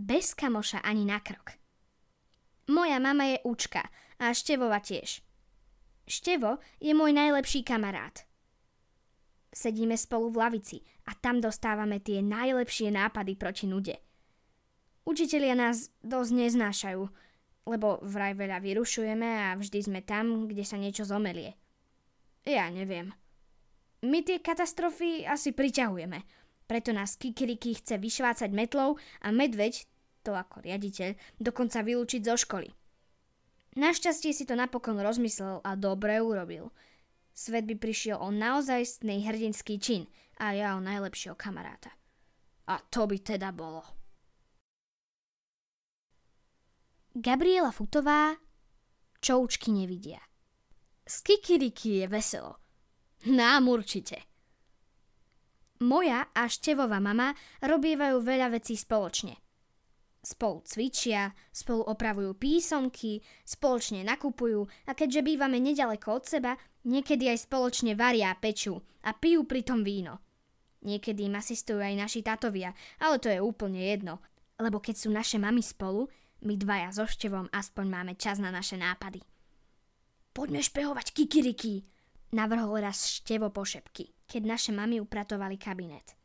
Bez kamoša ani na krok. Moja mama je učka a Števova tiež. Števo je môj najlepší kamarát. Sedíme spolu v lavici a tam dostávame tie najlepšie nápady proti nude. Učitelia nás dosť neznášajú, lebo vraj veľa vyrušujeme a vždy sme tam, kde sa niečo zomelie. Ja neviem. My tie katastrofy asi priťahujeme, preto nás Kikiriki chce vyšvácať metlou a medveď, to ako riaditeľ, dokonca vylúčiť zo školy. Našťastie si to napokon rozmyslel a dobre urobil – Svet by prišiel o naozajstný hrdinský čin a ja o najlepšieho kamaráta. A to by teda bolo. Gabriela Futová Čoučky nevidia. Z Kikiriki je veselo. Nám určite. Moja a Števová mama robievajú veľa vecí spoločne – Spolu cvičia, spolu opravujú písomky, spoločne nakupujú a keďže bývame nedaleko od seba, niekedy aj spoločne varia pečú a pijú pritom víno. Niekedy im asistujú aj naši tatovia, ale to je úplne jedno, lebo keď sú naše mamy spolu, my dvaja so Števom aspoň máme čas na naše nápady. Poďme špehovať kikiriky, navrhol raz Števo pošepky, keď naše mamy upratovali kabinet.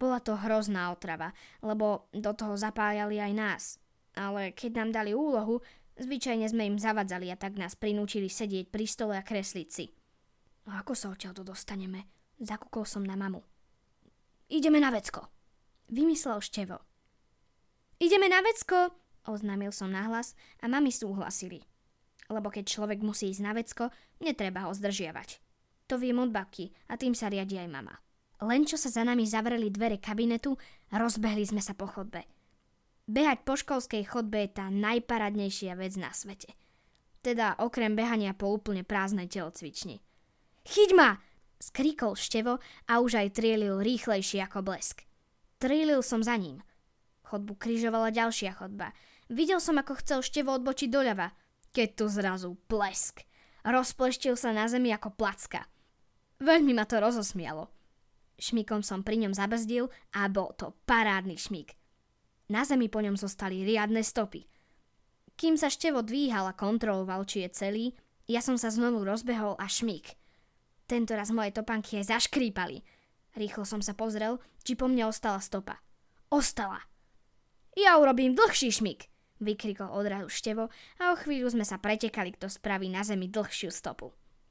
Bola to hrozná otrava, lebo do toho zapájali aj nás. Ale keď nám dali úlohu, zvyčajne sme im zavadzali a tak nás prinúčili sedieť pri stole a kresliť si. A ako sa odtiaľ to dostaneme? Zakúkol som na mamu. Ideme na vecko. Vymyslel Števo. Ideme na vecko, oznámil som nahlas a mami súhlasili. Lebo keď človek musí ísť na vecko, netreba ho zdržiavať. To viem od babky a tým sa riadi aj mama. Len čo sa za nami zavreli dvere kabinetu, rozbehli sme sa po chodbe. Behať po školskej chodbe je tá najparadnejšia vec na svete. Teda okrem behania po úplne prázdnej telocvični. Chyť ma! Skríkol Števo a už aj trielil rýchlejšie ako blesk. Trílil som za ním. Chodbu križovala ďalšia chodba. Videl som, ako chcel Števo odbočiť doľava, keď tu zrazu blesk. Rozpleštil sa na zemi ako placka. Veľmi ma to rozosmialo. Šmikom som pri ňom zabrzdil a bol to parádny šmik. Na zemi po ňom zostali riadne stopy. Kým sa števo dvíhal a kontroloval, či je celý, ja som sa znovu rozbehol a šmik. Tento raz moje topanky aj zaškrípali. Rýchlo som sa pozrel, či po mne ostala stopa. Ostala. Ja urobím dlhší šmik, vykrikol odrazu števo a o chvíľu sme sa pretekali, kto spraví na zemi dlhšiu stopu.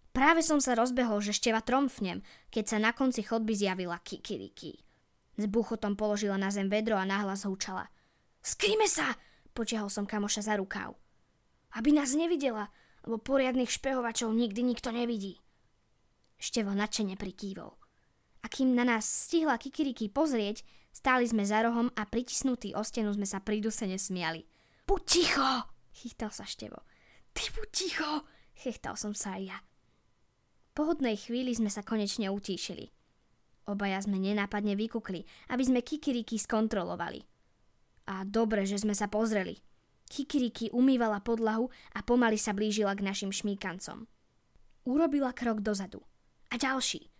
Práve som sa rozbehol, že števa tromfnem, keď sa na konci chodby zjavila Kikiriki. S buchotom položila na zem vedro a nahlas húčala. Skrýme sa! Počiahol som kamoša za rukáv. Aby nás nevidela, lebo poriadnych špehovačov nikdy nikto nevidí. Števo nadšene prikývol. A kým na nás stihla Kikiriki pozrieť, stáli sme za rohom a pritisnutí o stenu sme sa pridusene smiali. Buď ticho! Chytal sa Števo. Ty buď ticho! Chechtal som sa aj ja. Po hodnej chvíli sme sa konečne utíšili. Obaja sme nenápadne vykukli, aby sme Kikiriki skontrolovali. A dobre, že sme sa pozreli. Kikiriki umývala podlahu a pomaly sa blížila k našim šmíkancom. Urobila krok dozadu. A ďalší,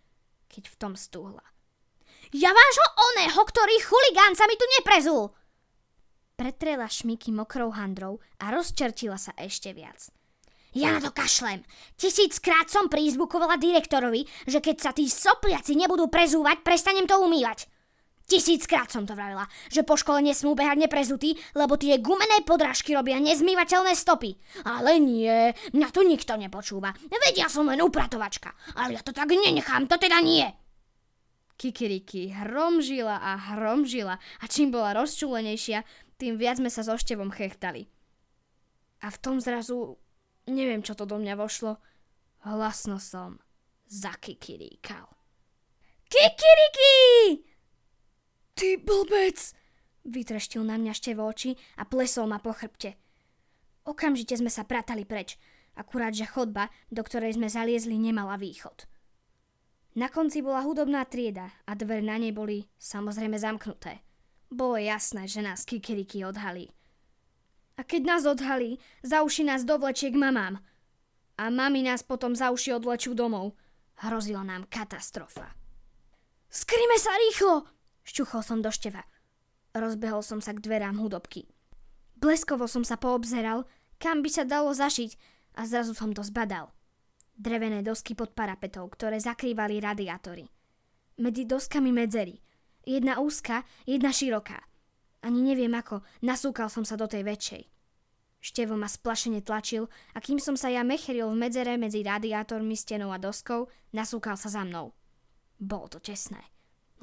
keď v tom stúhla. Ja vášho oného, ktorý chuligán sa mi tu neprezul! Pretrela šmíky mokrou handrou a rozčertila sa ešte viac. Ja na to kašlem. Tisíckrát som prízbukovala direktorovi, že keď sa tí sopliaci nebudú prezúvať, prestanem to umývať. Tisíckrát som to vravila, že po škole nesmú behať neprezutí, lebo tie gumené podrážky robia nezmývateľné stopy. Ale nie, mňa tu nikto nepočúva. Vedia som len upratovačka, ale ja to tak nenechám, to teda nie. Kikiriki hromžila a hromžila a čím bola rozčúlenejšia, tým viac sme sa so števom chechtali. A v tom zrazu Neviem, čo to do mňa vošlo. Hlasno som zakikiríkal. Kikiriki! Ty blbec! Vytreštil na mňa števo oči a plesol ma po chrbte. Okamžite sme sa pratali preč, akurát že chodba, do ktorej sme zaliezli, nemala východ. Na konci bola hudobná trieda a dvere na nej boli samozrejme zamknuté. Bolo jasné, že nás Kikiriki odhalí. A keď nás odhalí, za uši nás dovlečie k mamám. A mami nás potom za uši odlečú domov. Hrozila nám katastrofa. Skryme sa rýchlo! Šťuchol som do števa. Rozbehol som sa k dverám hudobky. Bleskovo som sa poobzeral, kam by sa dalo zašiť a zrazu som to zbadal. Drevené dosky pod parapetou, ktoré zakrývali radiátory. Medzi doskami medzery. Jedna úzka, jedna široká. Ani neviem ako, nasúkal som sa do tej väčšej. Števo ma splašene tlačil a kým som sa ja mecheril v medzere medzi radiátormi, stenou a doskou, nasúkal sa za mnou. Bolo to tesné.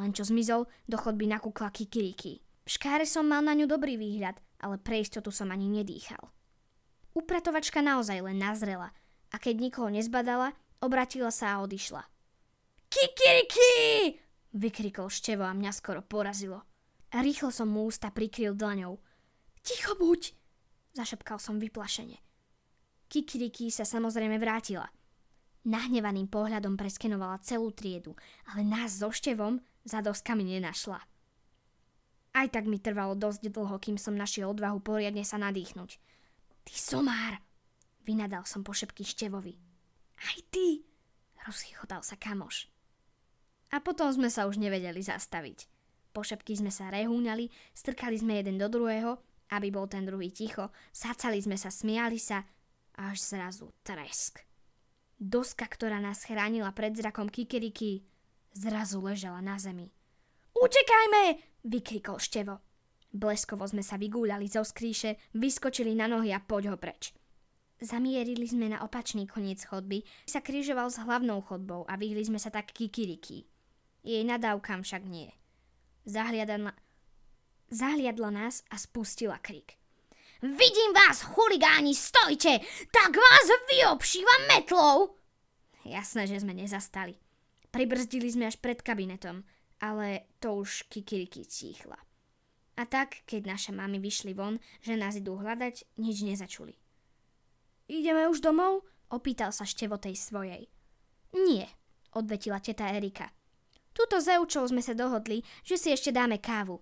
Len čo zmizol, do chodby nakúkla kikiriki. V škáre som mal na ňu dobrý výhľad, ale pre istotu som ani nedýchal. Upratovačka naozaj len nazrela a keď nikoho nezbadala, obratila sa a odišla. Kikiriki! vykrikol Števo a mňa skoro porazilo. Rýchlo som mu ústa prikryl dlaňou. Ticho buď! Zašepkal som vyplašene. Kikiriki sa samozrejme vrátila. Nahnevaným pohľadom preskenovala celú triedu, ale nás so Števom za doskami nenašla. Aj tak mi trvalo dosť dlho, kým som našiel odvahu poriadne sa nadýchnuť. Ty somár! Vynadal som po šepky Števovi. Aj ty! Rozchychotal sa kamoš. A potom sme sa už nevedeli zastaviť. Po šepky sme sa rehúňali, strkali sme jeden do druhého, aby bol ten druhý ticho, sacali sme sa, smiali sa, až zrazu tresk. Doska, ktorá nás chránila pred zrakom Kikiriky, zrazu ležala na zemi. Utekajme! vykrikol Števo. Bleskovo sme sa vygúľali zo skríše, vyskočili na nohy a poď ho preč. Zamierili sme na opačný koniec chodby, sa križoval s hlavnou chodbou a vyhli sme sa tak kikiriky. Jej nadávkam však nie. Zahliadala, zahliadla nás a spustila krik. Vidím vás, chuligáni, stojte! Tak vás vyobšívam metlou! Jasné, že sme nezastali. Pribrzdili sme až pred kabinetom, ale to už kikiriky tíchla. A tak, keď naše mamy vyšli von, že nás idú hľadať, nič nezačuli. Ideme už domov? Opýtal sa števo tej svojej. Nie, odvetila teta Erika. Tuto s Eučou sme sa dohodli, že si ešte dáme kávu.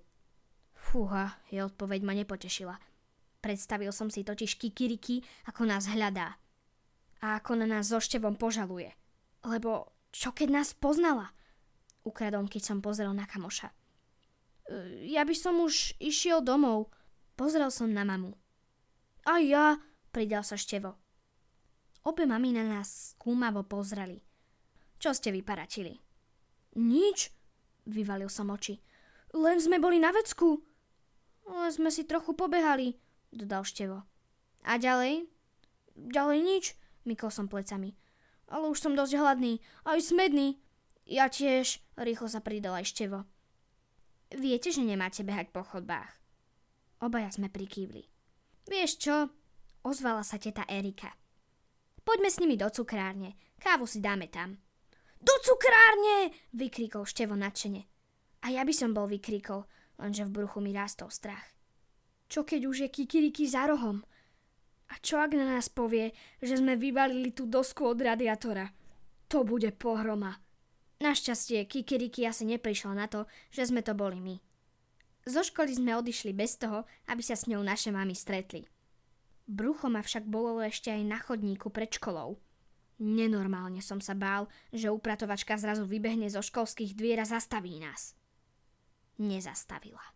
Fúha, je odpoveď ma nepotešila. Predstavil som si totiž Kikiriki, ako nás hľadá. A ako na nás so števom požaluje. Lebo čo keď nás poznala? Ukradom, keď som pozrel na kamoša. E, ja by som už išiel domov. Pozrel som na mamu. A ja, pridal sa števo. Obe mami na nás skúmavo pozreli. Čo ste vyparatili? Nič, vyvalil som oči. Len sme boli na vecku. Len sme si trochu pobehali, dodal Števo. A ďalej? Ďalej nič, mykol som plecami. Ale už som dosť hladný, aj smedný. Ja tiež, rýchlo sa pridal aj Števo. Viete, že nemáte behať po chodbách. Obaja sme prikývli. Vieš čo? Ozvala sa teta Erika. Poďme s nimi do cukrárne. Kávu si dáme tam. Do cukrárne! vykrikol Števo nadšene. A ja by som bol vykrikol, lenže v bruchu mi rastol strach. Čo keď už je Kikiriki za rohom? A čo ak na nás povie, že sme vyvalili tú dosku od radiátora? To bude pohroma. Našťastie Kikiriki asi neprišla na to, že sme to boli my. Zo školy sme odišli bez toho, aby sa s ňou naše mamy stretli. Brucho ma však bolo ešte aj na chodníku pred školou. Nenormálne som sa bál, že upratovačka zrazu vybehne zo školských dvier a zastaví nás. Nezastavila.